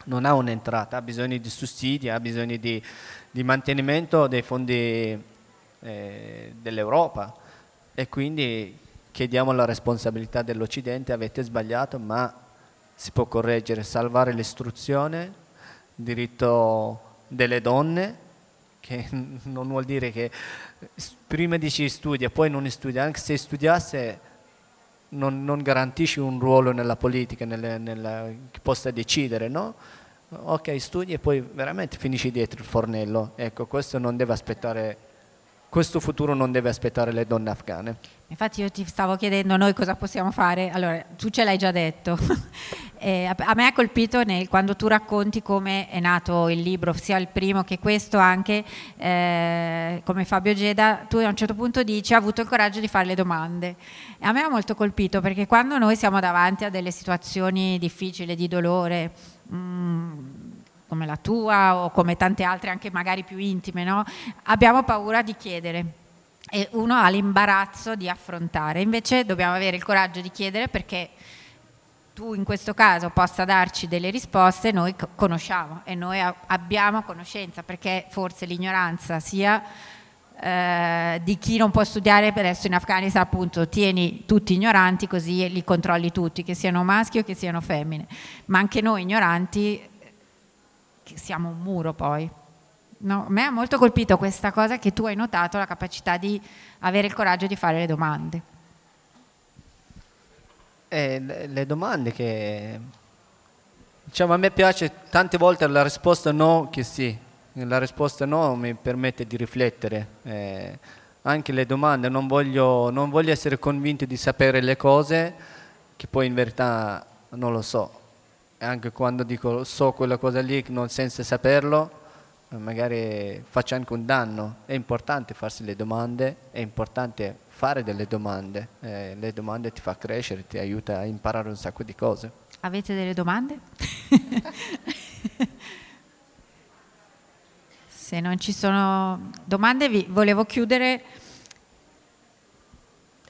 Non ha un'entrata, ha bisogno di sussidi, ha bisogno di, di mantenimento dei fondi eh, dell'Europa e quindi chiediamo la responsabilità dell'Occidente, avete sbagliato ma si può correggere, salvare l'istruzione, diritto delle donne, che non vuol dire che prima dici studia, poi non studia, anche se studiasse non, non garantisci un ruolo nella politica, nelle, nella, che possa decidere, no? Ok, studi e poi veramente finisci dietro il fornello. Ecco, questo non deve aspettare questo futuro non deve aspettare le donne afghane. Infatti io ti stavo chiedendo noi cosa possiamo fare, allora tu ce l'hai già detto, a me ha colpito nel, quando tu racconti come è nato il libro, sia il primo che questo anche, eh, come Fabio Geda, tu a un certo punto dici ha avuto il coraggio di fare le domande. E a me ha molto colpito perché quando noi siamo davanti a delle situazioni difficili, di dolore, mh, mm, come la tua o come tante altre anche magari più intime, no? abbiamo paura di chiedere e uno ha l'imbarazzo di affrontare, invece dobbiamo avere il coraggio di chiedere perché tu in questo caso possa darci delle risposte, noi conosciamo e noi abbiamo conoscenza perché forse l'ignoranza sia eh, di chi non può studiare adesso in Afghanistan appunto tieni tutti ignoranti così li controlli tutti, che siano maschi o che siano femmine, ma anche noi ignoranti siamo un muro poi. No, a me ha molto colpito questa cosa che tu hai notato, la capacità di avere il coraggio di fare le domande. Eh, le domande che... Diciamo, a me piace tante volte la risposta no che sì. La risposta no mi permette di riflettere. Eh, anche le domande, non voglio, non voglio essere convinto di sapere le cose che poi in verità non lo so. Anche quando dico so quella cosa lì non senza saperlo, magari faccio anche un danno. È importante farsi le domande, è importante fare delle domande. Eh, le domande ti fa crescere, ti aiuta a imparare un sacco di cose. Avete delle domande? Se non ci sono domande, vi volevo chiudere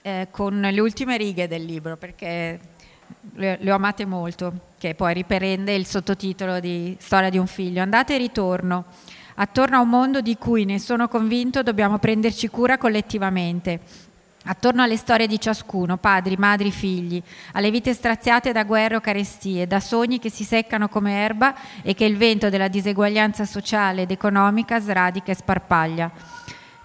eh, con le ultime righe del libro perché le, le, ho amate molto, che poi riprende il sottotitolo di Storia di un figlio. Andate e ritorno. Attorno a un mondo di cui ne sono convinto dobbiamo prenderci cura collettivamente attorno alle storie di ciascuno, padri, madri, figli, alle vite straziate da guerre o carestie, da sogni che si seccano come erba e che il vento della diseguaglianza sociale ed economica sradica e sparpaglia.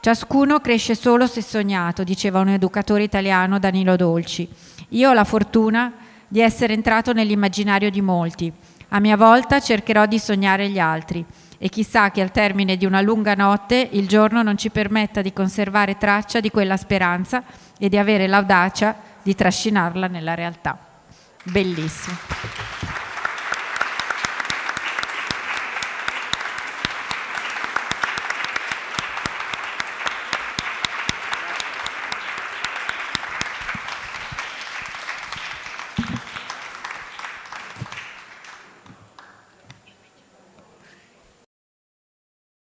Ciascuno cresce solo se sognato, diceva un educatore italiano Danilo Dolci. Io ho la fortuna di essere entrato nell'immaginario di molti. A mia volta cercherò di sognare gli altri e chissà che al termine di una lunga notte il giorno non ci permetta di conservare traccia di quella speranza e di avere l'audacia di trascinarla nella realtà. Bellissimo.